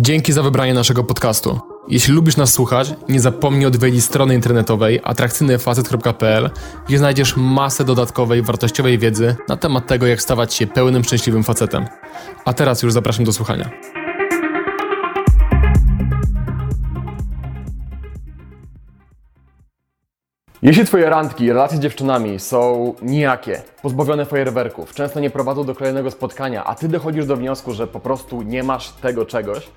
Dzięki za wybranie naszego podcastu. Jeśli lubisz nas słuchać, nie zapomnij odwiedzić strony internetowej atrakcyjnyfacet.pl, gdzie znajdziesz masę dodatkowej, wartościowej wiedzy na temat tego, jak stawać się pełnym, szczęśliwym facetem. A teraz już zapraszam do słuchania. Jeśli twoje randki, relacje z dziewczynami są nijakie, pozbawione fajerwerków, często nie prowadzą do kolejnego spotkania, a ty dochodzisz do wniosku, że po prostu nie masz tego czegoś,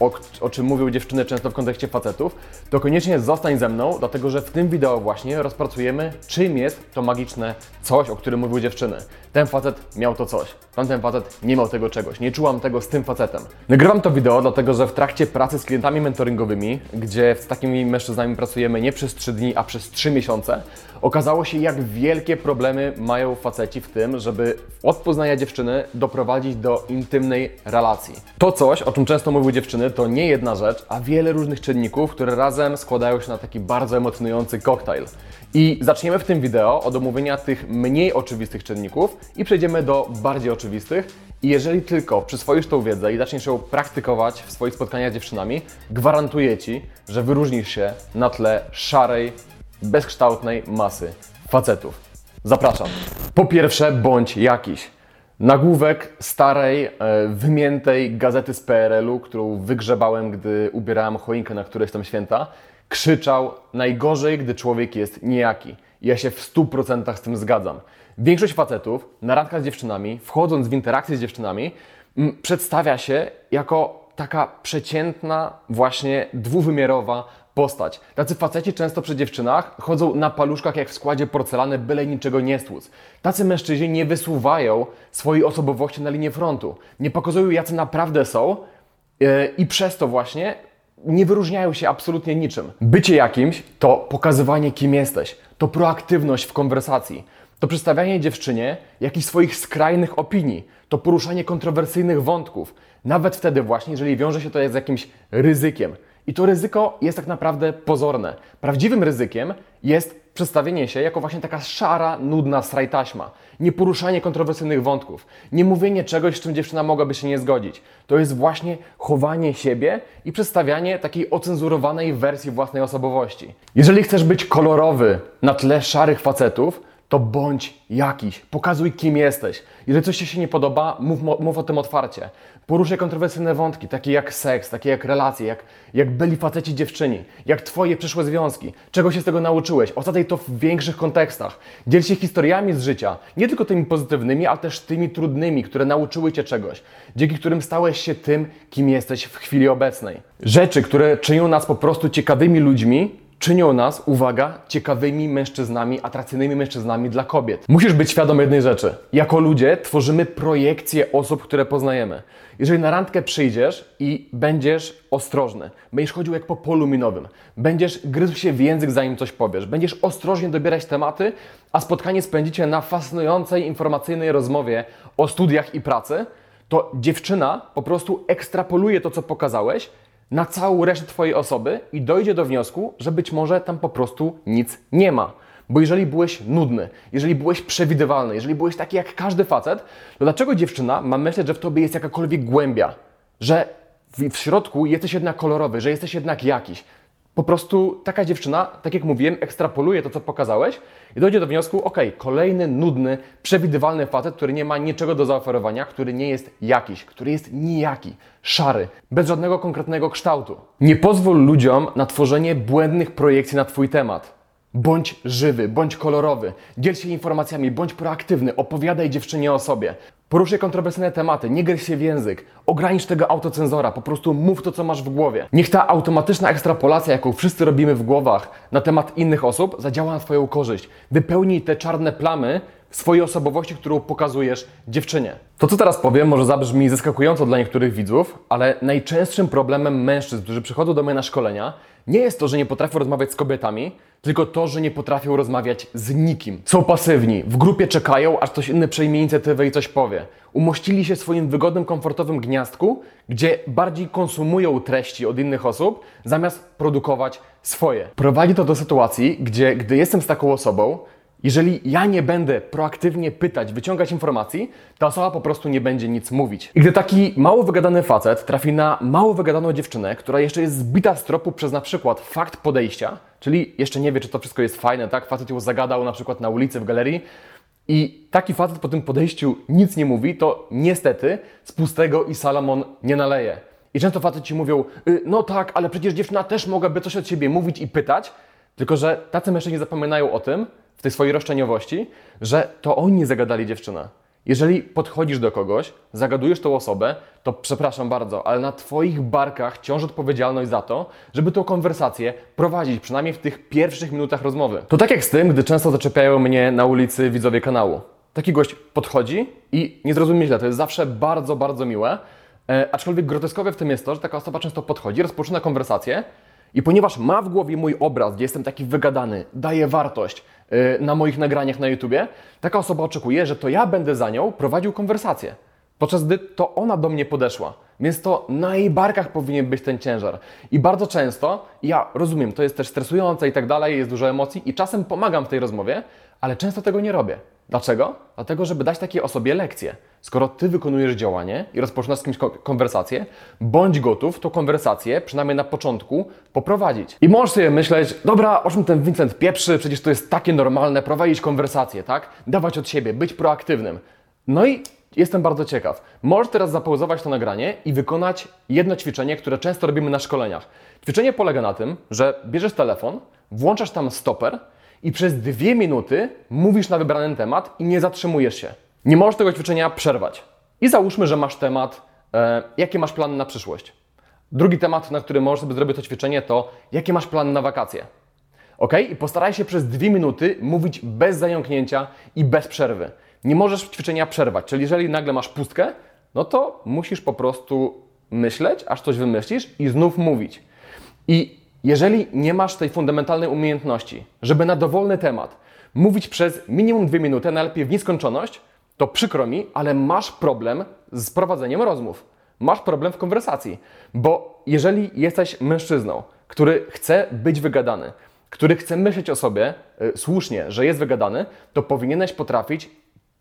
o, o czym mówią dziewczyny często w kontekście facetów, to koniecznie zostań ze mną, dlatego że w tym wideo właśnie rozpracujemy, czym jest to magiczne coś, o którym mówiły dziewczyny. Ten facet miał to coś, tamten facet nie miał tego czegoś, nie czułam tego z tym facetem. Nagrywam to wideo, dlatego że w trakcie pracy z klientami mentoringowymi, gdzie z takimi mężczyznami pracujemy nie przez 3 dni, a przez 3 miesiące, okazało się, jak wielkie problemy mają faceci w tym, żeby od poznania dziewczyny doprowadzić do intymnej relacji. To coś, o czym często mówiły dziewczyny, to nie jedna rzecz, a wiele różnych czynników, które razem składają się na taki bardzo emocjonujący koktajl. I zaczniemy w tym wideo od omówienia tych mniej oczywistych czynników i przejdziemy do bardziej oczywistych. I jeżeli tylko przyswoisz tą wiedzę i zaczniesz ją praktykować w swoich spotkaniach z dziewczynami, gwarantuję Ci, że wyróżnisz się na tle szarej, bezkształtnej masy facetów. Zapraszam. Po pierwsze, bądź jakiś. Nagłówek starej, e, wymiętej gazety z PRL-u, którą wygrzebałem, gdy ubierałem choinkę na któreś tam święta, krzyczał najgorzej, gdy człowiek jest niejaki. Ja się w 100% z tym zgadzam. Większość facetów na randkach z dziewczynami, wchodząc w interakcję z dziewczynami, m, przedstawia się jako taka przeciętna, właśnie dwuwymiarowa postać. Tacy faceci często przy dziewczynach chodzą na paluszkach jak w składzie porcelany, byle niczego nie stłuc. Tacy mężczyźni nie wysuwają swojej osobowości na linię frontu. Nie pokazują, jacy naprawdę są yy, i przez to właśnie nie wyróżniają się absolutnie niczym. Bycie jakimś to pokazywanie, kim jesteś. To proaktywność w konwersacji. To przedstawianie dziewczynie jakichś swoich skrajnych opinii. To poruszanie kontrowersyjnych wątków. Nawet wtedy właśnie, jeżeli wiąże się to z jakimś ryzykiem. I to ryzyko jest tak naprawdę pozorne. Prawdziwym ryzykiem jest przedstawienie się jako właśnie taka szara, nudna strajtaśma. Nie poruszanie kontrowersyjnych wątków. Nie mówienie czegoś, z czym dziewczyna mogłaby się nie zgodzić. To jest właśnie chowanie siebie i przedstawianie takiej ocenzurowanej wersji własnej osobowości. Jeżeli chcesz być kolorowy na tle szarych facetów, to bądź jakiś, pokazuj kim jesteś. Jeżeli coś Ci się nie podoba, mów, mów o tym otwarcie. Poruszaj kontrowersyjne wątki, takie jak seks, takie jak relacje, jak, jak byli faceci dziewczyni, jak Twoje przyszłe związki, czego się z tego nauczyłeś. Osadzaj to w większych kontekstach. Dziel się historiami z życia, nie tylko tymi pozytywnymi, ale też tymi trudnymi, które nauczyły Cię czegoś, dzięki którym stałeś się tym, kim jesteś w chwili obecnej. Rzeczy, które czynią nas po prostu ciekawymi ludźmi, czynią nas, uwaga, ciekawymi mężczyznami, atrakcyjnymi mężczyznami dla kobiet. Musisz być świadom jednej rzeczy. Jako ludzie tworzymy projekcje osób, które poznajemy. Jeżeli na randkę przyjdziesz i będziesz ostrożny, będziesz chodził jak po polu minowym, będziesz gryzł się w język zanim coś powiesz, będziesz ostrożnie dobierać tematy, a spotkanie spędzicie na fascynującej, informacyjnej rozmowie o studiach i pracy, to dziewczyna po prostu ekstrapoluje to, co pokazałeś na całą resztę Twojej osoby i dojdzie do wniosku, że być może tam po prostu nic nie ma. Bo jeżeli byłeś nudny, jeżeli byłeś przewidywalny, jeżeli byłeś taki jak każdy facet, to dlaczego dziewczyna ma myśleć, że w tobie jest jakakolwiek głębia? Że w, środku jesteś jednak kolorowy, że jesteś jednak jakiś. Po prostu taka dziewczyna, tak jak mówiłem, ekstrapoluje to, co pokazałeś i dojdzie do wniosku, ok, kolejny nudny, przewidywalny facet, który nie ma niczego do zaoferowania, który nie jest jakiś, który jest nijaki, szary, bez żadnego konkretnego kształtu. Nie pozwól ludziom na tworzenie błędnych projekcji na Twój temat. Bądź żywy, bądź kolorowy, dziel się informacjami, bądź proaktywny, opowiadaj dziewczynie o sobie. Poruszaj kontrowersyjne tematy, nie gryź się w język, ogranicz tego autocenzora, po prostu mów to, co masz w głowie. Niech ta automatyczna ekstrapolacja, jaką wszyscy robimy w głowach na temat innych osób, zadziała na Twoją korzyść. Wypełnij te czarne plamy swojej osobowości, którą pokazujesz dziewczynie. To, co teraz powiem, może zabrzmi zaskakująco dla niektórych widzów, ale najczęstszym problemem mężczyzn, którzy przychodzą do mnie na szkolenia, nie jest to, że nie potrafią rozmawiać z kobietami, tylko to, że nie potrafią rozmawiać z nikim. Są pasywni, w grupie czekają, aż ktoś inny przejmie inicjatywę i coś powie. Umościli się w swoim wygodnym, komfortowym gniazdku, gdzie bardziej konsumują treści od innych osób, zamiast produkować swoje. Prowadzi to do sytuacji, gdzie gdy jestem z taką osobą, Jeżeli ja nie będę proaktywnie pytać, wyciągać informacji, ta osoba po prostu nie będzie nic mówić. I gdy taki mało wygadany facet trafi na mało wygadaną dziewczynę, która jeszcze jest zbita z tropu przez na przykład fakt podejścia, czyli jeszcze nie wie, czy to wszystko jest fajne, tak? Facet ją zagadał na przykład na ulicy, w galerii, i taki facet po tym podejściu nic nie mówi, to niestety z pustego i Salamon nie naleje. I często faceci mówią, y, no tak, ale przecież dziewczyna też mogłaby coś od siebie mówić i pytać, tylko że tacy mężczyźni zapominają o tym, w tej swojej roszczeniowości, że to oni zagadali dziewczynę. Jeżeli podchodzisz do kogoś, zagadujesz tą osobę, to przepraszam bardzo, ale na Twoich barkach ciąży odpowiedzialność za to, żeby tą konwersację prowadzić, przynajmniej w tych pierwszych minutach rozmowy. To tak jak z tym, gdy często zaczepiają mnie na ulicy widzowie kanału. Taki gość podchodzi i nie zrozumie źle, to jest zawsze bardzo, bardzo miłe, e, aczkolwiek groteskowe w tym jest to, że taka osoba często podchodzi, rozpoczyna konwersację i ponieważ ma w głowie mój obraz, gdzie jestem taki wygadany, daje wartość, Y, na moich nagraniach na YouTubie, taka osoba oczekuje, że to ja będę za nią prowadził konwersację. Podczas gdy to ona do mnie podeszła. Więc to na jej barkach powinien być ten ciężar. I bardzo często, ja rozumiem, to jest też stresujące i tak dalej, jest dużo emocji i czasem pomagam w tej rozmowie, ale często tego nie robię. Dlaczego? Dlatego, żeby dać takiej osobie lekcję. Skoro ty wykonujesz działanie i rozpoczynasz z kimś konwersację, bądź gotów tą konwersację, przynajmniej na początku, poprowadzić. I możesz sobie myśleć, dobra, o czym ten Vincent pieprzy, przecież to jest takie normalne, prowadzić konwersację, tak? Dawać od siebie, być proaktywnym. No i jestem bardzo ciekaw. Możesz teraz zapauzować to nagranie i wykonać jedno ćwiczenie, które często robimy na szkoleniach. Ćwiczenie polega na tym, że bierzesz telefon, włączasz tam stoper, i przez dwie minuty mówisz na wybrany temat i nie zatrzymujesz się. Nie możesz tego ćwiczenia przerwać. I załóżmy, że masz temat, e, jakie masz plany na przyszłość. Drugi temat, na który możesz sobie zrobić to ćwiczenie, to jakie masz plany na wakacje. Ok? I postaraj się przez dwie minuty mówić bez zająknięcia i bez przerwy. Nie możesz ćwiczenia przerwać, czyli jeżeli nagle masz pustkę, no to musisz po prostu myśleć, aż coś wymyślisz i znów mówić. I jeżeli nie masz tej fundamentalnej umiejętności, żeby na dowolny temat mówić przez minimum dwie minuty, najlepiej w nieskończoność, to przykro mi, ale masz problem z prowadzeniem rozmów. Masz problem w konwersacji, bo jeżeli jesteś mężczyzną, który chce być wygadany, który chce myśleć o sobie y, słusznie, że jest wygadany, to powinieneś potrafić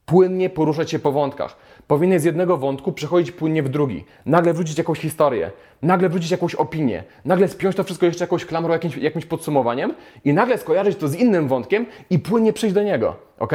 płynnie poruszać się po wątkach. Powinien z jednego wątku przechodzić płynnie w drugi. Nagle wrzucić jakąś historię, nagle wrzucić jakąś opinię, nagle spiąć to wszystko jeszcze jakąś klamrą, jakimś, jakimś podsumowaniem i nagle skojarzyć to z innym wątkiem i płynnie przejść do niego. Ok?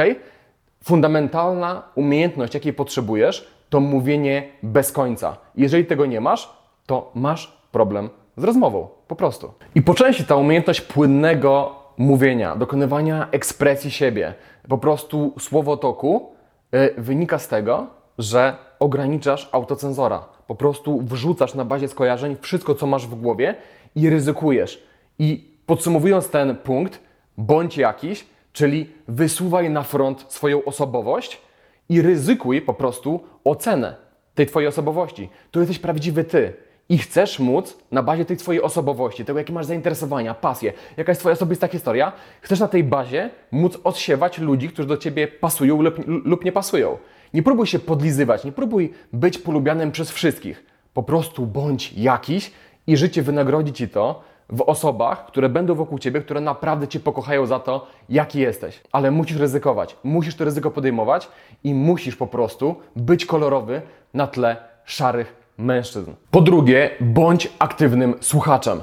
Fundamentalna umiejętność, jakiej potrzebujesz, to mówienie bez końca. Jeżeli tego nie masz, to masz problem z rozmową. Po prostu. I po części ta umiejętność płynnego mówienia, dokonywania ekspresji siebie, po prostu słowotoku, Y, wynika z tego, że ograniczasz autocenzora. Po prostu wrzucasz na bazie skojarzeń wszystko, co masz w głowie i ryzykujesz. I podsumowując ten punkt, bądź jakiś, czyli wysuwaj na front swoją osobowość i ryzykuj po prostu ocenę tej Twojej osobowości. To jesteś prawdziwy Ty i chcesz móc na bazie tej Twojej osobowości, tego jakie masz zainteresowania, pasje, jaka jest Twoja osobista historia, chcesz na tej bazie móc odsiewać ludzi, którzy do Ciebie pasują lub, lub nie pasują. Nie próbuj się podlizywać, nie próbuj być polubianym przez wszystkich. Po prostu bądź jakiś i życie wynagrodzi Ci to w osobach, które będą wokół Ciebie, które naprawdę Cię pokochają za to, jaki jesteś. Ale musisz ryzykować, musisz to ryzyko podejmować i musisz po prostu być kolorowy na tle szarych mężczyzn. Po drugie, bądź aktywnym słuchaczem.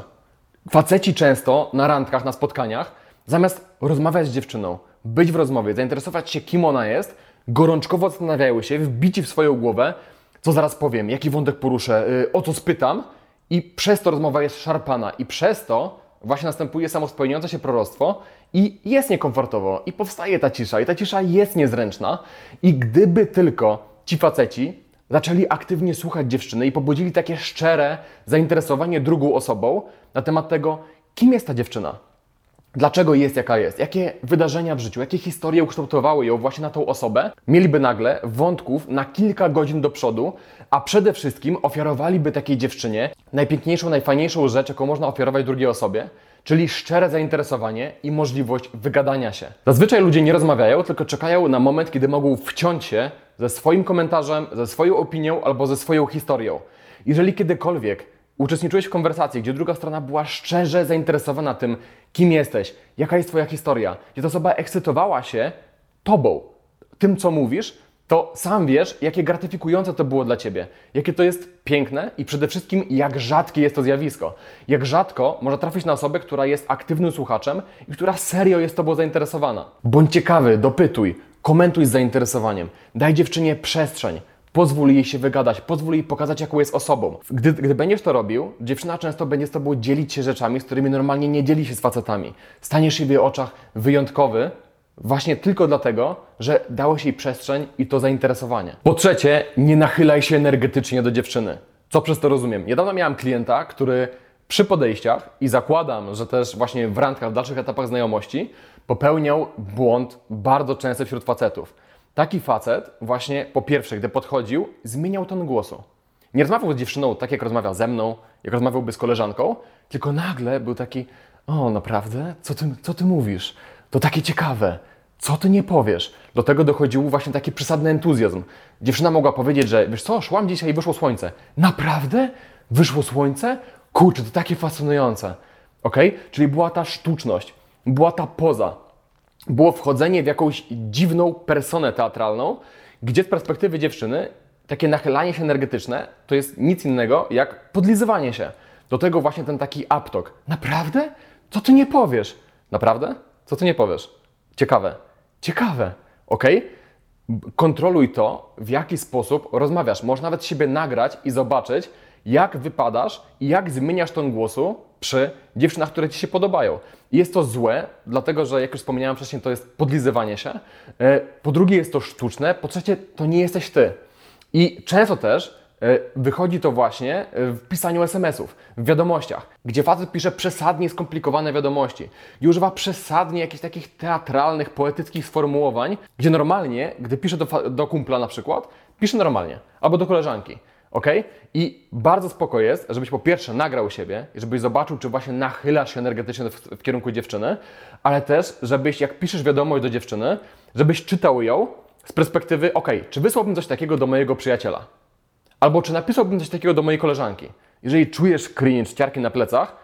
Faceci często na randkach, na spotkaniach, zamiast rozmawiać z dziewczyną, być w rozmowie, zainteresować się, kim ona jest, gorączkowo zastanawiają się, wbici w swoją głowę, co zaraz powiem, jaki wątek poruszę, yy, o co spytam, i przez to rozmowa jest szarpana, i przez to właśnie następuje samo spełniające się proroctwo i jest niekomfortowo, i powstaje ta cisza, i ta cisza jest niezręczna. I gdyby tylko ci faceci zaczęli aktywnie słuchać dziewczyny i pobudzili takie szczere zainteresowanie drugą osobą na temat tego, kim jest ta dziewczyna. Dlaczego jest jaka jest? Jakie wydarzenia w życiu, jakie historie ukształtowały ją właśnie na tą osobę? Mieliby nagle wątków na kilka godzin do przodu, a przede wszystkim ofiarowaliby takiej dziewczynie najpiękniejszą, najfajniejszą rzecz, jaką można ofiarować drugiej osobie, czyli szczere zainteresowanie i możliwość wygadania się. Zazwyczaj ludzie nie rozmawiają, tylko czekają na moment, kiedy mogą wciąć się ze swoim komentarzem, ze swoją opinią albo ze swoją historią. Jeżeli kiedykolwiek uczestniczyłeś w konwersacji, gdzie druga strona była szczerze zainteresowana tym, kim jesteś, jaka jest Twoja historia, gdzie ta osoba ekscytowała się Tobą, tym, co mówisz, to sam wiesz, jakie gratyfikujące to było dla Ciebie, jakie to jest piękne i przede wszystkim jak rzadkie jest to zjawisko. Jak rzadko można trafić na osobę, która jest aktywnym słuchaczem i która serio jest Tobą zainteresowana. Bądź ciekawy, dopytuj, komentuj z zainteresowaniem, daj dziewczynie przestrzeń, pozwól jej się wygadać, pozwól jej pokazać, jaką jest osobą. Gdy, gdy będziesz to robił, dziewczyna często będzie z Tobą dzielić się rzeczami, z którymi normalnie nie dzieli się z facetami. Staniesz się w jej oczach wyjątkowy, Właśnie tylko dlatego, że dałeś jej przestrzeń i to zainteresowanie. Po trzecie, nie nachylaj się energetycznie do dziewczyny. Co przez to rozumiem? Niedawno miałem klienta, który przy podejściach i zakładam, że też właśnie w randkach, w dalszych etapach znajomości, popełniał błąd bardzo częsty wśród facetów. Taki facet właśnie po pierwsze, gdy podchodził, zmieniał ton głosu. Nie rozmawiał z dziewczyną tak, jak rozmawia ze mną, jak rozmawiałby z koleżanką, tylko nagle był taki, o naprawdę? Co ty, co ty mówisz? To takie ciekawe. Co ty nie powiesz? Do tego dochodził właśnie taki przesadny entuzjazm. Dziewczyna mogła powiedzieć, że wiesz co, szłam dzisiaj i wyszło słońce. Naprawdę? Wyszło słońce? Kurczę, to takie fascynujące. Ok? Czyli była ta sztuczność, była ta poza, było wchodzenie w jakąś dziwną personę teatralną, gdzie z perspektywy dziewczyny takie nachylanie się energetyczne to jest nic innego jak podlizywanie się. Do tego właśnie ten taki aptok. Naprawdę? Co ty nie powiesz? Naprawdę? Co ty nie powiesz? Ciekawe. Ciekawe. Ok? Kontroluj to, w jaki sposób rozmawiasz. Możesz nawet siebie nagrać i zobaczyć, jak wypadasz i jak zmieniasz ton głosu przy dziewczynach, które Ci się podobają. Jest to złe, dlatego że, jak już wspomniałem wcześniej, to jest podlizywanie się. E, po drugie, jest to sztuczne. Po trzecie, to nie jesteś Ty. I często też E, wychodzi to właśnie e, w pisaniu SMS-ów, w wiadomościach, gdzie facet pisze przesadnie skomplikowane wiadomości i używa przesadnie jakichś takich teatralnych, poetyckich sformułowań, gdzie normalnie, gdy pisze do, do kumpla na przykład, pisze normalnie, albo do koleżanki. Ok? I bardzo spoko jest, żebyś po pierwsze nagrał siebie, żebyś zobaczył, czy właśnie nachylasz się energetycznie w, w kierunku dziewczyny, ale też, żebyś, jak piszesz wiadomość do dziewczyny, żebyś czytał ją z perspektywy, ok, czy wysłałbym coś takiego do mojego przyjaciela? Albo czy napisałbym coś takiego do mojej koleżanki? Jeżeli czujesz cringe, ciarki na plecach,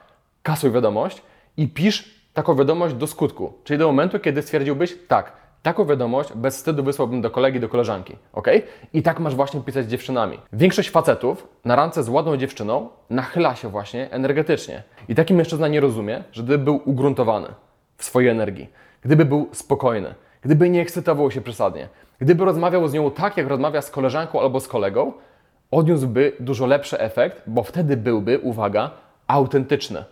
kasuj wiadomość i pisz taką wiadomość do skutku, czyli do momentu, kiedy stwierdziłbyś, tak, taką wiadomość bez wstydu wysłałbym do kolegi, do koleżanki, ok? I tak masz właśnie pisać z dziewczynami. Większość facetów na randce z ładną dziewczyną nachyla się właśnie energetycznie. I taki mężczyzna nie rozumie, że gdyby był ugruntowany w swojej energii, gdyby był spokojny, gdyby nie ekscytował się przesadnie, gdyby rozmawiał z nią tak, jak rozmawia z koleżanką albo z kolegą, odniósłby dużo lepszy efekt, bo wtedy byłby, uwaga, autentyczny.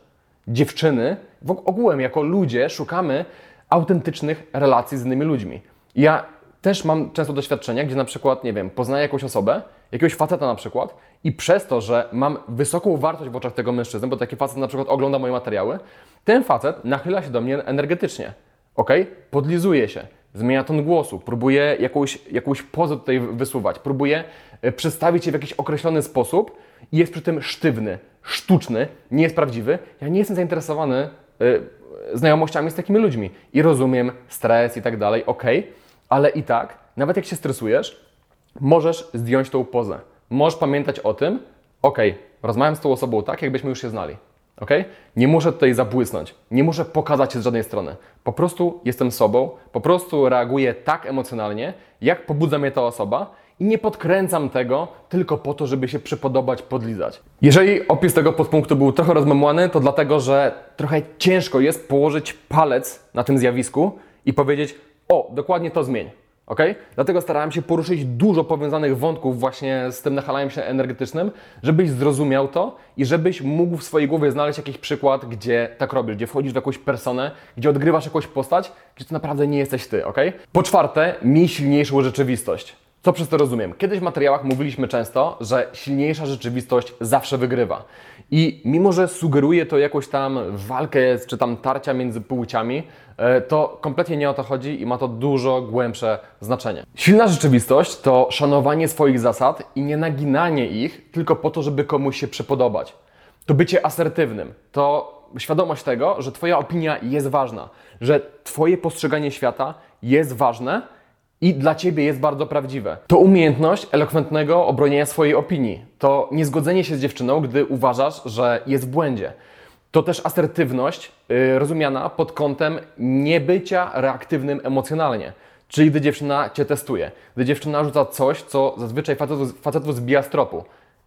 Dziewczyny, w ogółem jako ludzie szukamy autentycznych relacji z innymi ludźmi. Ja też mam często doświadczenia, gdzie na przykład, nie wiem, poznaję jakąś osobę, jakiegoś faceta na przykład i przez to, że mam wysoką wartość w oczach tego mężczyzny, bo taki facet na przykład ogląda moje materiały, ten facet nachyla się do mnie energetycznie, ok? Podlizuje się, zmienia ton głosu, próbuje jakąś, jakąś pozę tutaj wysuwać, próbuje e, przedstawić się w jakiś określony sposób i jest przy tym sztywny, sztuczny, nie jest prawdziwy. Ja nie jestem zainteresowany y, znajomościami z takimi ludźmi i rozumiem stres i tak dalej, ok, ale i tak, nawet jak się stresujesz, możesz zdjąć tą pozę. Możesz pamiętać o tym, ok, rozmawiam z tą osobą tak, jakbyśmy już się znali. Ok? Nie muszę tutaj zabłysnąć, nie muszę pokazać się z żadnej strony. Po prostu jestem sobą, po prostu reaguję tak emocjonalnie, jak pobudza mnie ta osoba i nie podkręcam tego tylko po to, żeby się przypodobać, podlizać. Jeżeli opis tego podpunktu był trochę rozmemłany, to dlatego, że trochę ciężko jest położyć palec na tym zjawisku i powiedzieć: O, dokładnie to zmień. Ok? Dlatego starałem się poruszyć dużo powiązanych wątków właśnie z tym nachalaniem się energetycznym, żebyś zrozumiał to i żebyś mógł w swojej głowie znaleźć jakiś przykład, gdzie tak robisz, gdzie wchodzisz w jakąś personę, gdzie odgrywasz jakąś postać, gdzie to naprawdę nie jesteś ty, ok? Po czwarte, miej silniejszą rzeczywistość. Co przez to rozumiem? Kiedyś w materiałach mówiliśmy często, że silniejsza rzeczywistość zawsze wygrywa. I mimo, że sugeruje to jakąś tam walkę czy tam tarcia między płciami, e, to kompletnie nie o to chodzi i ma to dużo głębsze znaczenie. Silna rzeczywistość to szanowanie swoich zasad i nie naginanie ich tylko po to, żeby komuś się przepodobać. To bycie asertywnym, to świadomość tego, że Twoja opinia jest ważna, że Twoje postrzeganie świata jest ważne i dla ciebie jest bardzo prawdziwe. To umiejętność elokwentnego obronienia swojej opinii. To niezgodzenie się z dziewczyną, gdy uważasz, że jest w błędzie. To też asertywność yy, rozumiana pod kątem niebycia reaktywnym emocjonalnie. Czyli gdy dziewczyna cię testuje, gdy dziewczyna rzuca coś, co zazwyczaj facetów, facetów zbija z tropu.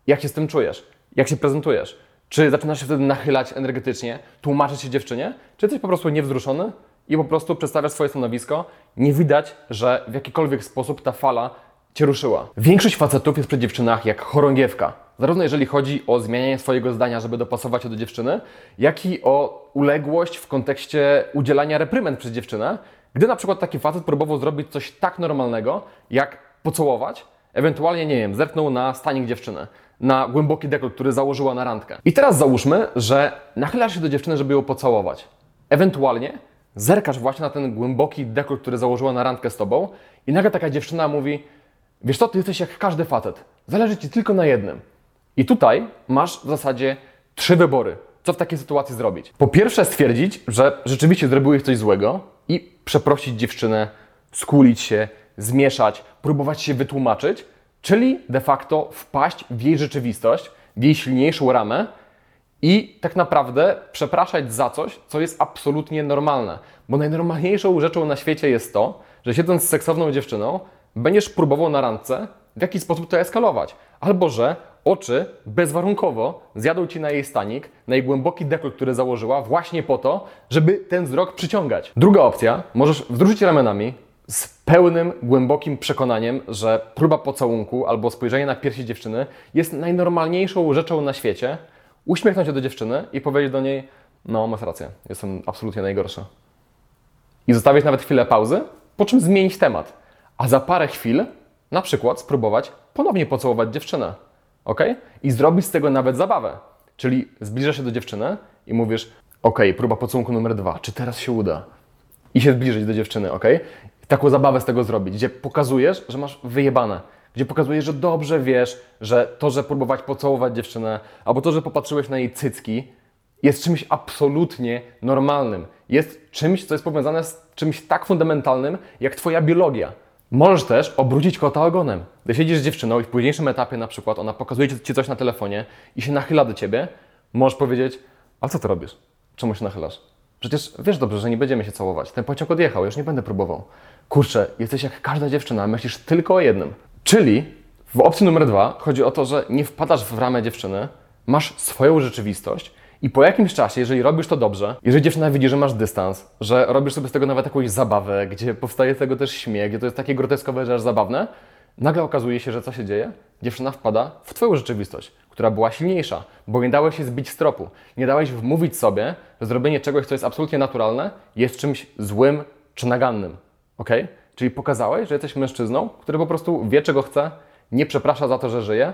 Jak się z tym czujesz? Jak się prezentujesz? Czy zaczynasz się wtedy nachylać energetycznie, tłumaczyć się dziewczynie? Czy jesteś po prostu niewzruszony i po prostu przedstawiasz swoje stanowisko? Nie widać, że w jakikolwiek sposób ta fala cię ruszyła. Większość facetów jest przy dziewczynach jak chorągiewka. Zarówno jeżeli chodzi o zmienianie swojego zdania, żeby dopasować się do dziewczyny, jak i o uległość w kontekście udzielania repryment przez dziewczynę, gdy na przykład taki facet próbował zrobić coś tak normalnego, jak pocałować, ewentualnie, nie wiem, zerknął na stanik dziewczyny, na głęboki dekolt, który założyła na randkę. I teraz załóżmy, że nachylasz się do dziewczyny, żeby ją pocałować. Ewentualnie zerkasz właśnie na ten głęboki dekolt, który założyła na randkę z tobą i nagle taka dziewczyna mówi, wiesz co, ty jesteś jak każdy facet, zależy ci tylko na jednym. I tutaj masz w zasadzie trzy wybory. Co w takiej sytuacji zrobić? Po pierwsze stwierdzić, że rzeczywiście zrobiłeś coś złego i przeprosić dziewczynę, skulić się, zmieszać, próbować się wytłumaczyć, czyli de facto wpaść w jej rzeczywistość, w jej silniejszą ramę i tak naprawdę przepraszać za coś, co jest absolutnie normalne. Bo najnormalniejszą rzeczą na świecie jest to, że siedząc z seksowną dziewczyną, będziesz próbował na randce w jaki sposób to eskalować. Albo że oczy bezwarunkowo zjadą ci na jej stanik, na jej głęboki dekolt, który założyła, właśnie po to, żeby ten wzrok przyciągać. Druga opcja, możesz wzruszyć ramionami z pełnym, głębokim przekonaniem, że próba pocałunku albo spojrzenie na piersi dziewczyny jest najnormalniejszą rzeczą na świecie, uśmiechnąć się do dziewczyny i powiedzieć do niej, no masz rację, jestem absolutnie najgorsza. I zostawić nawet chwilę pauzy, po czym zmienić temat. A za parę chwil na przykład spróbować ponownie pocałować dziewczynę. ok? I zrobić z tego nawet zabawę. Czyli zbliżasz się do dziewczyny i mówisz, ok, próba pocałunku numer dwa, czy teraz się uda? I się zbliżyć do dziewczyny, ok? Taką zabawę z tego zrobić, gdzie pokazujesz, że masz wyjebane. Gdzie pokazujesz, że dobrze wiesz, że to, że próbować pocałować dziewczynę, albo to, że popatrzyłeś na jej cycki, jest czymś absolutnie normalnym. Jest czymś, co jest powiązane z czymś tak fundamentalnym, jak Twoja biologia. Możesz też obrócić kota ogonem. Gdy siedzisz z dziewczyną i w późniejszym etapie na przykład ona pokazuje Ci coś na telefonie i się nachyla do Ciebie, możesz powiedzieć, a co Ty robisz? Czemu się nachylasz? Przecież wiesz dobrze, że nie będziemy się całować. Ten pociąg odjechał, już nie będę próbował. Kurczę, jesteś jak każda dziewczyna, myślisz tylko o jednym. Czyli w opcji numer dwa chodzi o to, że nie wpadasz w ramę dziewczyny, masz swoją rzeczywistość i po jakimś czasie, jeżeli robisz to dobrze, jeżeli dziewczyna widzi, że masz dystans, że robisz sobie z tego nawet jakąś zabawę, gdzie powstaje z tego też śmiech, gdzie to jest takie groteskowe, że aż zabawne, nagle okazuje się, że co się dzieje? Dziewczyna wpada w Twoją rzeczywistość, która była silniejsza, bo nie dałeś się zbić z tropu. Nie dałeś wmówić sobie, że zrobienie czegoś, co jest absolutnie naturalne, jest czymś złym czy nagannym. Ok? Czyli pokazałeś, że jesteś mężczyzną, który po prostu wie, czego chce, nie przeprasza za to, że żyje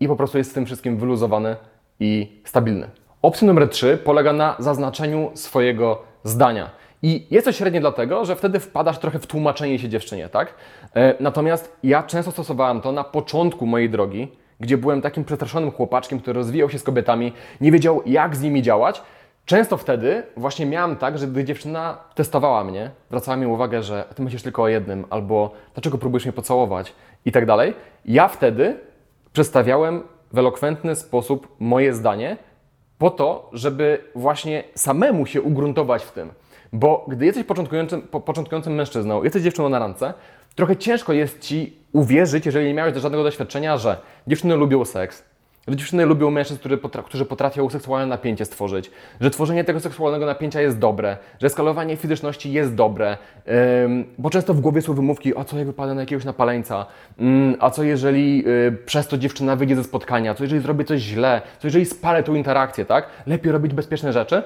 i po prostu jest z tym wszystkim wyluzowany i stabilny. Opcja numer 3 polega na zaznaczeniu swojego zdania. I jest to średnie dlatego, że wtedy wpadasz trochę w tłumaczenie się dziewczynie, tak? E, natomiast ja często stosowałem to na początku mojej drogi, gdzie byłem takim przestraszonym chłopaczkiem, który rozwijał się z kobietami, nie wiedział jak z nimi działać. Często wtedy właśnie miałem tak, że gdy dziewczyna testowała mnie, zwracała mi uwagę, że ty myślisz tylko o jednym, albo dlaczego próbujesz mnie pocałować i tak dalej. Ja wtedy przedstawiałem w elokwentny sposób moje zdanie, po to, żeby właśnie samemu się ugruntować w tym. Bo gdy jesteś początkującym, po, początkującym mężczyzną, jesteś dziewczyną na randce, trochę ciężko jest ci uwierzyć, jeżeli nie miałeś żadnego doświadczenia, że dziewczyny lubią seks, że dziewczyny lubią mężczyzn, którzy, potra którzy potrafią seksualne napięcie stworzyć, że tworzenie tego seksualnego napięcia jest dobre, że skalowanie fizyczności jest dobre, ym, bo często w głowie są wymówki, a co jak wypada na jakiegoś napaleńca, ym, mm, a co jeżeli y, przez to dziewczyna wyjdzie ze spotkania, co jeżeli zrobię coś źle, co jeżeli spalę tą interakcję, tak? Lepiej robić bezpieczne rzeczy.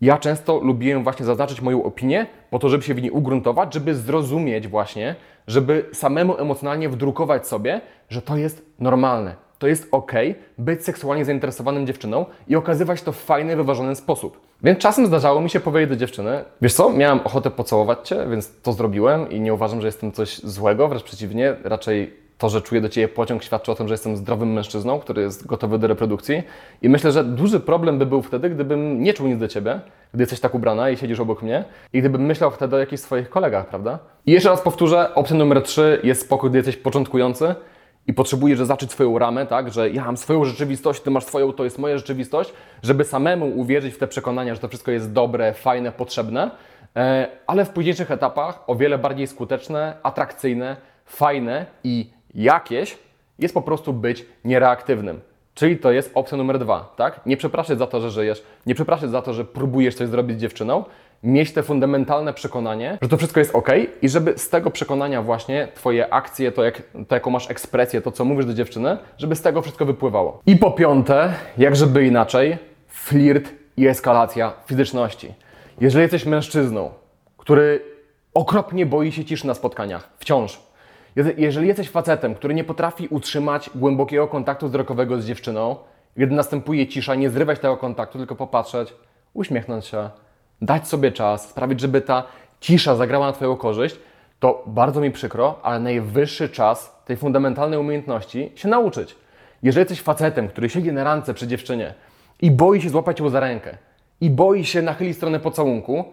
Ja często lubiłem właśnie zaznaczyć moją opinię, po to, żeby się w niej ugruntować, żeby zrozumieć właśnie, żeby samemu emocjonalnie wdrukować sobie, że to jest normalne, to jest ok być seksualnie zainteresowanym dziewczyną i okazywać to w fajny, wyważony sposób. Więc czasem zdarzało mi się powiedzieć do dziewczyny, wiesz co, miałem ochotę pocałować Cię, więc to zrobiłem i nie uważam, że jestem coś złego, wręcz przeciwnie, raczej to, że czuję do Ciebie pociąg, świadczy o tym, że jestem zdrowym mężczyzną, który jest gotowy do reprodukcji. I myślę, że duży problem by był wtedy, gdybym nie czuł nic do Ciebie, gdy jesteś tak ubrana i siedzisz obok mnie, i gdybym myślał wtedy o jakichś swoich kolegach, prawda? I jeszcze raz powtórzę, opcja numer 3 jest spokój, gdy jesteś początkujący i potrzebujesz zaznaczyć swoją ramę, tak, że ja mam swoją rzeczywistość, ty masz swoją, to jest moja rzeczywistość, żeby samemu uwierzyć w te przekonania, że to wszystko jest dobre, fajne, potrzebne, e, ale w późniejszych etapach o wiele bardziej skuteczne, atrakcyjne, fajne i jakieś jest po prostu być niereaktywnym. Czyli to jest opcja numer dwa, tak? Nie przepraszać za to, że żyjesz, nie przepraszać za to, że próbujesz coś zrobić z dziewczyną, mieć te fundamentalne przekonanie, że to wszystko jest ok i żeby z tego przekonania właśnie Twoje akcje, to, jak, to jaką masz ekspresję, to co mówisz do dziewczyny, żeby z tego wszystko wypływało. I po piąte, jak żeby inaczej, flirt i eskalacja fizyczności. Jeżeli jesteś mężczyzną, który okropnie boi się ciszy na spotkaniach, wciąż, jeżeli jesteś facetem, który nie potrafi utrzymać głębokiego kontaktu wzrokowego z dziewczyną, gdy następuje cisza, nie zrywać tego kontaktu, tylko popatrzeć, uśmiechnąć się, dać sobie czas, sprawić, żeby ta cisza zagrała na Twoją korzyść, to bardzo mi przykro, ale najwyższy czas tej fundamentalnej umiejętności się nauczyć. Jeżeli jesteś facetem, który siedzi na rance przy dziewczynie i boi się złapać ją za rękę i boi się nachylić stronę pocałunku,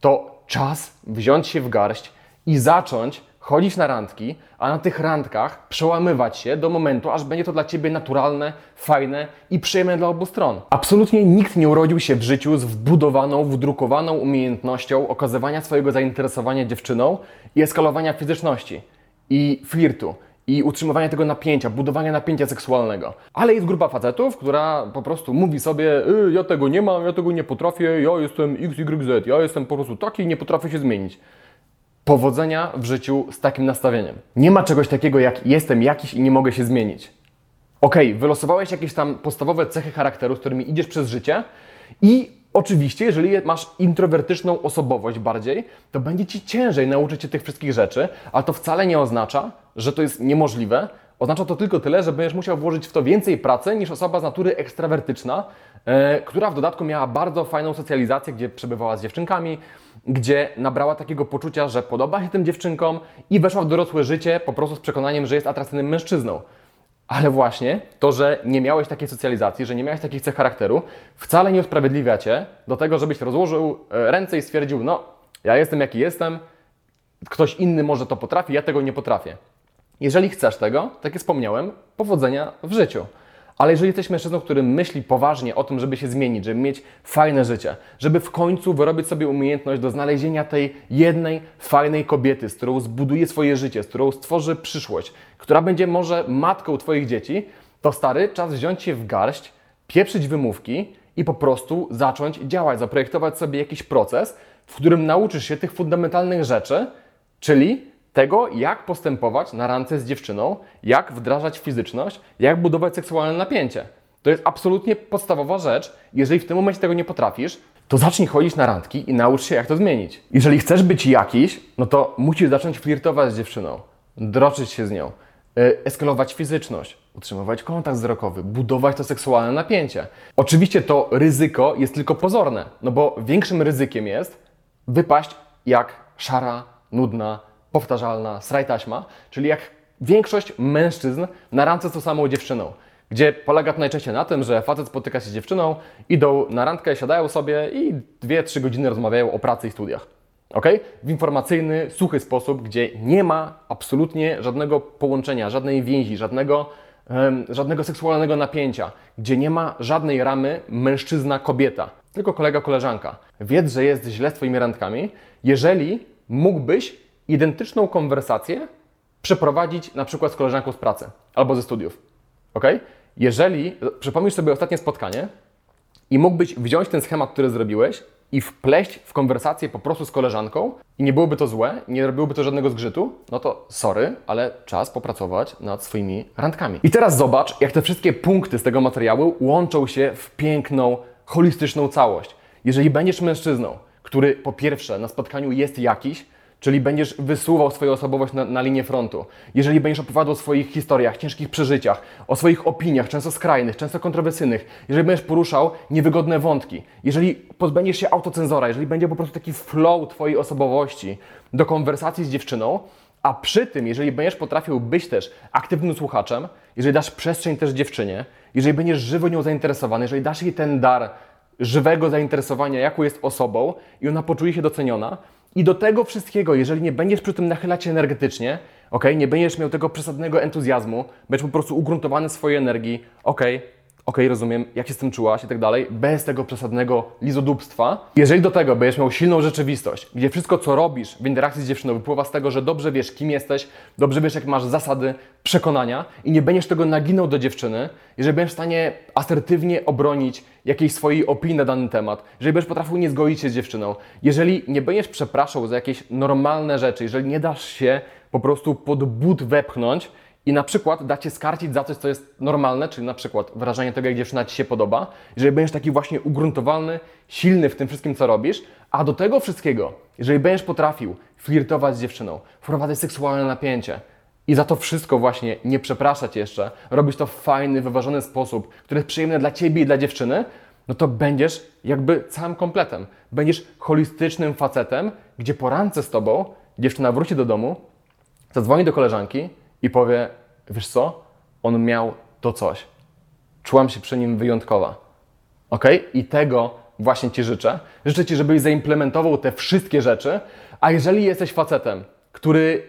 to czas wziąć się w garść i zacząć chodzić na randki, a na tych randkach przełamywać się do momentu, aż będzie to dla Ciebie naturalne, fajne i przyjemne dla obu stron. Absolutnie nikt nie urodził się w życiu z wbudowaną, wdrukowaną umiejętnością okazywania swojego zainteresowania dziewczyną i eskalowania fizyczności i flirtu i utrzymywania tego napięcia, budowania napięcia seksualnego. Ale jest grupa facetów, która po prostu mówi sobie, y, ja tego nie mam, ja tego nie potrafię, ja jestem XYZ, ja jestem po prostu taki i nie potrafię się zmienić powodzenia w życiu z takim nastawieniem. Nie ma czegoś takiego jak jestem jakiś i nie mogę się zmienić. Ok, wylosowałeś jakieś tam podstawowe cechy charakteru, z którymi idziesz przez życie i oczywiście, jeżeli masz introwertyczną osobowość bardziej, to będzie Ci ciężej nauczyć się tych wszystkich rzeczy, ale to wcale nie oznacza, że to jest niemożliwe. Oznacza to tylko tyle, że będziesz musiał włożyć w to więcej pracy niż osoba z natury ekstrawertyczna, yy, która w dodatku miała bardzo fajną socjalizację, gdzie przebywała z dziewczynkami, gdzie nabrała takiego poczucia, że podoba się tym dziewczynkom i weszła w dorosłe życie po prostu z przekonaniem, że jest atrakcyjnym mężczyzną. Ale właśnie to, że nie miałeś takiej socjalizacji, że nie miałeś takich cech charakteru, wcale nie usprawiedliwia cię do tego, żebyś rozłożył e, ręce i stwierdził: No, ja jestem jaki jestem, ktoś inny może to potrafi, ja tego nie potrafię. Jeżeli chcesz tego, tak jak wspomniałem, powodzenia w życiu. Ale jeżeli jesteś mężczyzną, który myśli poważnie o tym, żeby się zmienić, żeby mieć fajne życie, żeby w końcu wyrobić sobie umiejętność do znalezienia tej jednej fajnej kobiety, z którą zbuduje swoje życie, z którą stworzy przyszłość, która będzie może matką Twoich dzieci, to stary, czas wziąć się w garść, pieprzyć wymówki i po prostu zacząć działać, zaprojektować sobie jakiś proces, w którym nauczysz się tych fundamentalnych rzeczy, czyli tego, jak postępować na randce z dziewczyną, jak wdrażać fizyczność, jak budować seksualne napięcie. To jest absolutnie podstawowa rzecz. Jeżeli w tym momencie tego nie potrafisz, to zacznij chodzić na randki i naucz się, jak to zmienić. Jeżeli chcesz być jakiś, no to musisz zacząć flirtować z dziewczyną, droczyć się z nią, e, eskalować fizyczność, utrzymywać kontakt wzrokowy, budować to seksualne napięcie. Oczywiście to ryzyko jest tylko pozorne, no bo większym ryzykiem jest wypaść jak szara, nudna, powtarzalna taśma, czyli jak większość mężczyzn na randce z tą samą dziewczyną, gdzie polega to najczęściej na tym, że facet spotyka się z dziewczyną, idą na randkę, siadają sobie i 2-3 godziny rozmawiają o pracy i studiach. Ok? W informacyjny, suchy sposób, gdzie nie ma absolutnie żadnego połączenia, żadnej więzi, żadnego, um, żadnego seksualnego napięcia, gdzie nie ma żadnej ramy mężczyzna-kobieta, tylko kolega-koleżanka. Wiedz, że jest źle z Twoimi randkami, jeżeli mógłbyś identyczną konwersację przeprowadzić na przykład z koleżanką z pracy albo ze studiów. Ok? Jeżeli przypomnisz sobie ostatnie spotkanie i mógłbyś wziąć ten schemat, który zrobiłeś i wpleść w konwersację po prostu z koleżanką i nie byłoby to złe, nie robiłoby to żadnego zgrzytu, no to sorry, ale czas popracować nad swoimi randkami. I teraz zobacz, jak te wszystkie punkty z tego materiału łączą się w piękną, holistyczną całość. Jeżeli będziesz mężczyzną, który po pierwsze na spotkaniu jest jakiś, Czyli będziesz wysuwał swoją osobowość na, na linię frontu. Jeżeli będziesz opowiadał o swoich historiach, ciężkich przeżyciach, o swoich opiniach, często skrajnych, często kontrowersyjnych, jeżeli będziesz poruszał niewygodne wątki, jeżeli pozbędziesz się autocenzora, jeżeli będzie po prostu taki flow Twojej osobowości do konwersacji z dziewczyną, A przy tym, jeżeli będziesz potrafił być też aktywnym słuchaczem, jeżeli dasz przestrzeń też dziewczynie, jeżeli będziesz żywo nią zainteresowany, jeżeli dasz jej ten dar żywego zainteresowania, jaką jest osobą i ona poczuje się doceniona, i do tego wszystkiego, jeżeli nie będziesz przy tym nachylać się energetycznie, ok, nie będziesz miał tego przesadnego entuzjazmu, będziesz po prostu ugruntowany swojej energii, ok, okej, rozumiem, jak się z tym czułaś i tak dalej, bez tego przesadnego lizodupstwa. Jeżeli do tego będziesz miał silną rzeczywistość, gdzie wszystko, co robisz w interakcji z dziewczyną wypływa z tego, że dobrze wiesz, kim jesteś, dobrze wiesz, jak masz zasady, przekonania i nie będziesz tego naginał do dziewczyny, jeżeli będziesz w stanie asertywnie obronić jakiejś swojej opinii na dany temat, jeżeli będziesz potrafił nie zgodzić się z dziewczyną, jeżeli nie będziesz przepraszał za jakieś normalne rzeczy, jeżeli nie dasz się po prostu pod but wepchnąć, i na przykład da Cię skarcić za coś, co jest normalne, czyli na przykład wyrażanie tego, jak dziewczyna Ci się podoba, jeżeli będziesz taki właśnie ugruntowany, silny w tym wszystkim, co robisz, a do tego wszystkiego, jeżeli będziesz potrafił flirtować z dziewczyną, wprowadzać seksualne napięcie i za to wszystko właśnie nie przepraszać jeszcze, robić to w fajny, wyważony sposób, który jest przyjemny dla Ciebie i dla dziewczyny, no to będziesz jakby całym kompletem. Będziesz holistycznym facetem, gdzie po randce z Tobą dziewczyna wróci do domu, zadzwoni do koleżanki i powie, wiesz co, on miał to coś. Czułam się przy nim wyjątkowa. Ok? I tego właśnie Ci życzę. Życzę Ci, żebyś zaimplementował te wszystkie rzeczy, a jeżeli jesteś facetem, który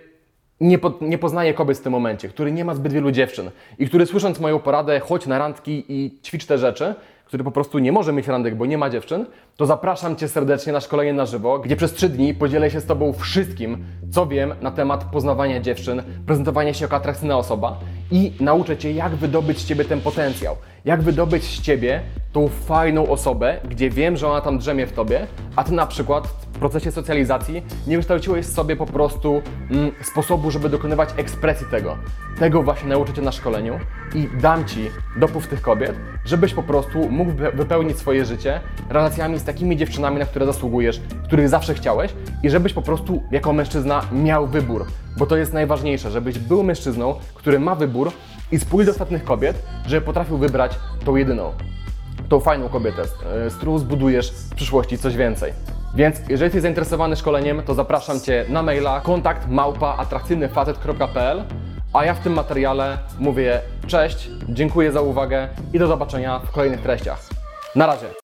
nie, po, nie poznaje kobiet w tym momencie, który nie ma zbyt wielu dziewczyn i który słysząc moją poradę, chodź na randki i ćwicz te rzeczy, który po prostu nie może mieć randek, bo nie ma dziewczyn, to zapraszam Cię serdecznie na szkolenie na żywo, gdzie przez trzy dni podzielę się z Tobą wszystkim, co wiem na temat poznawania dziewczyn, prezentowania się jako atrakcyjna osoba i nauczę Cię, jak wydobyć z Ciebie ten potencjał, jak wydobyć z Ciebie tą fajną osobę, gdzie wiem, że ona tam drzemie w Tobie, a Ty na przykład w procesie socjalizacji nie wykształciłeś sobie po prostu mm, sposobu, żeby dokonywać ekspresji tego. Tego właśnie nauczę Cię na szkoleniu i dam Ci dopływ tych kobiet, żebyś po prostu mógł wy- wypełnić swoje życie relacjami z takimi dziewczynami, na które zasługujesz, których zawsze chciałeś i żebyś po prostu jako mężczyzna miał wybór, bo to jest najważniejsze, żebyś był mężczyzną, który ma wybór i spójrz do ostatnich kobiet, żeby potrafił wybrać tą jedyną tą fajną kobietę, e, z którą zbudujesz w przyszłości coś więcej. Więc jeżeli jesteś zainteresowany szkoleniem, to zapraszam Cię na maila kontakt małpa a ja w tym materiale mówię cześć, dziękuję za uwagę i do zobaczenia w kolejnych treściach. Na razie.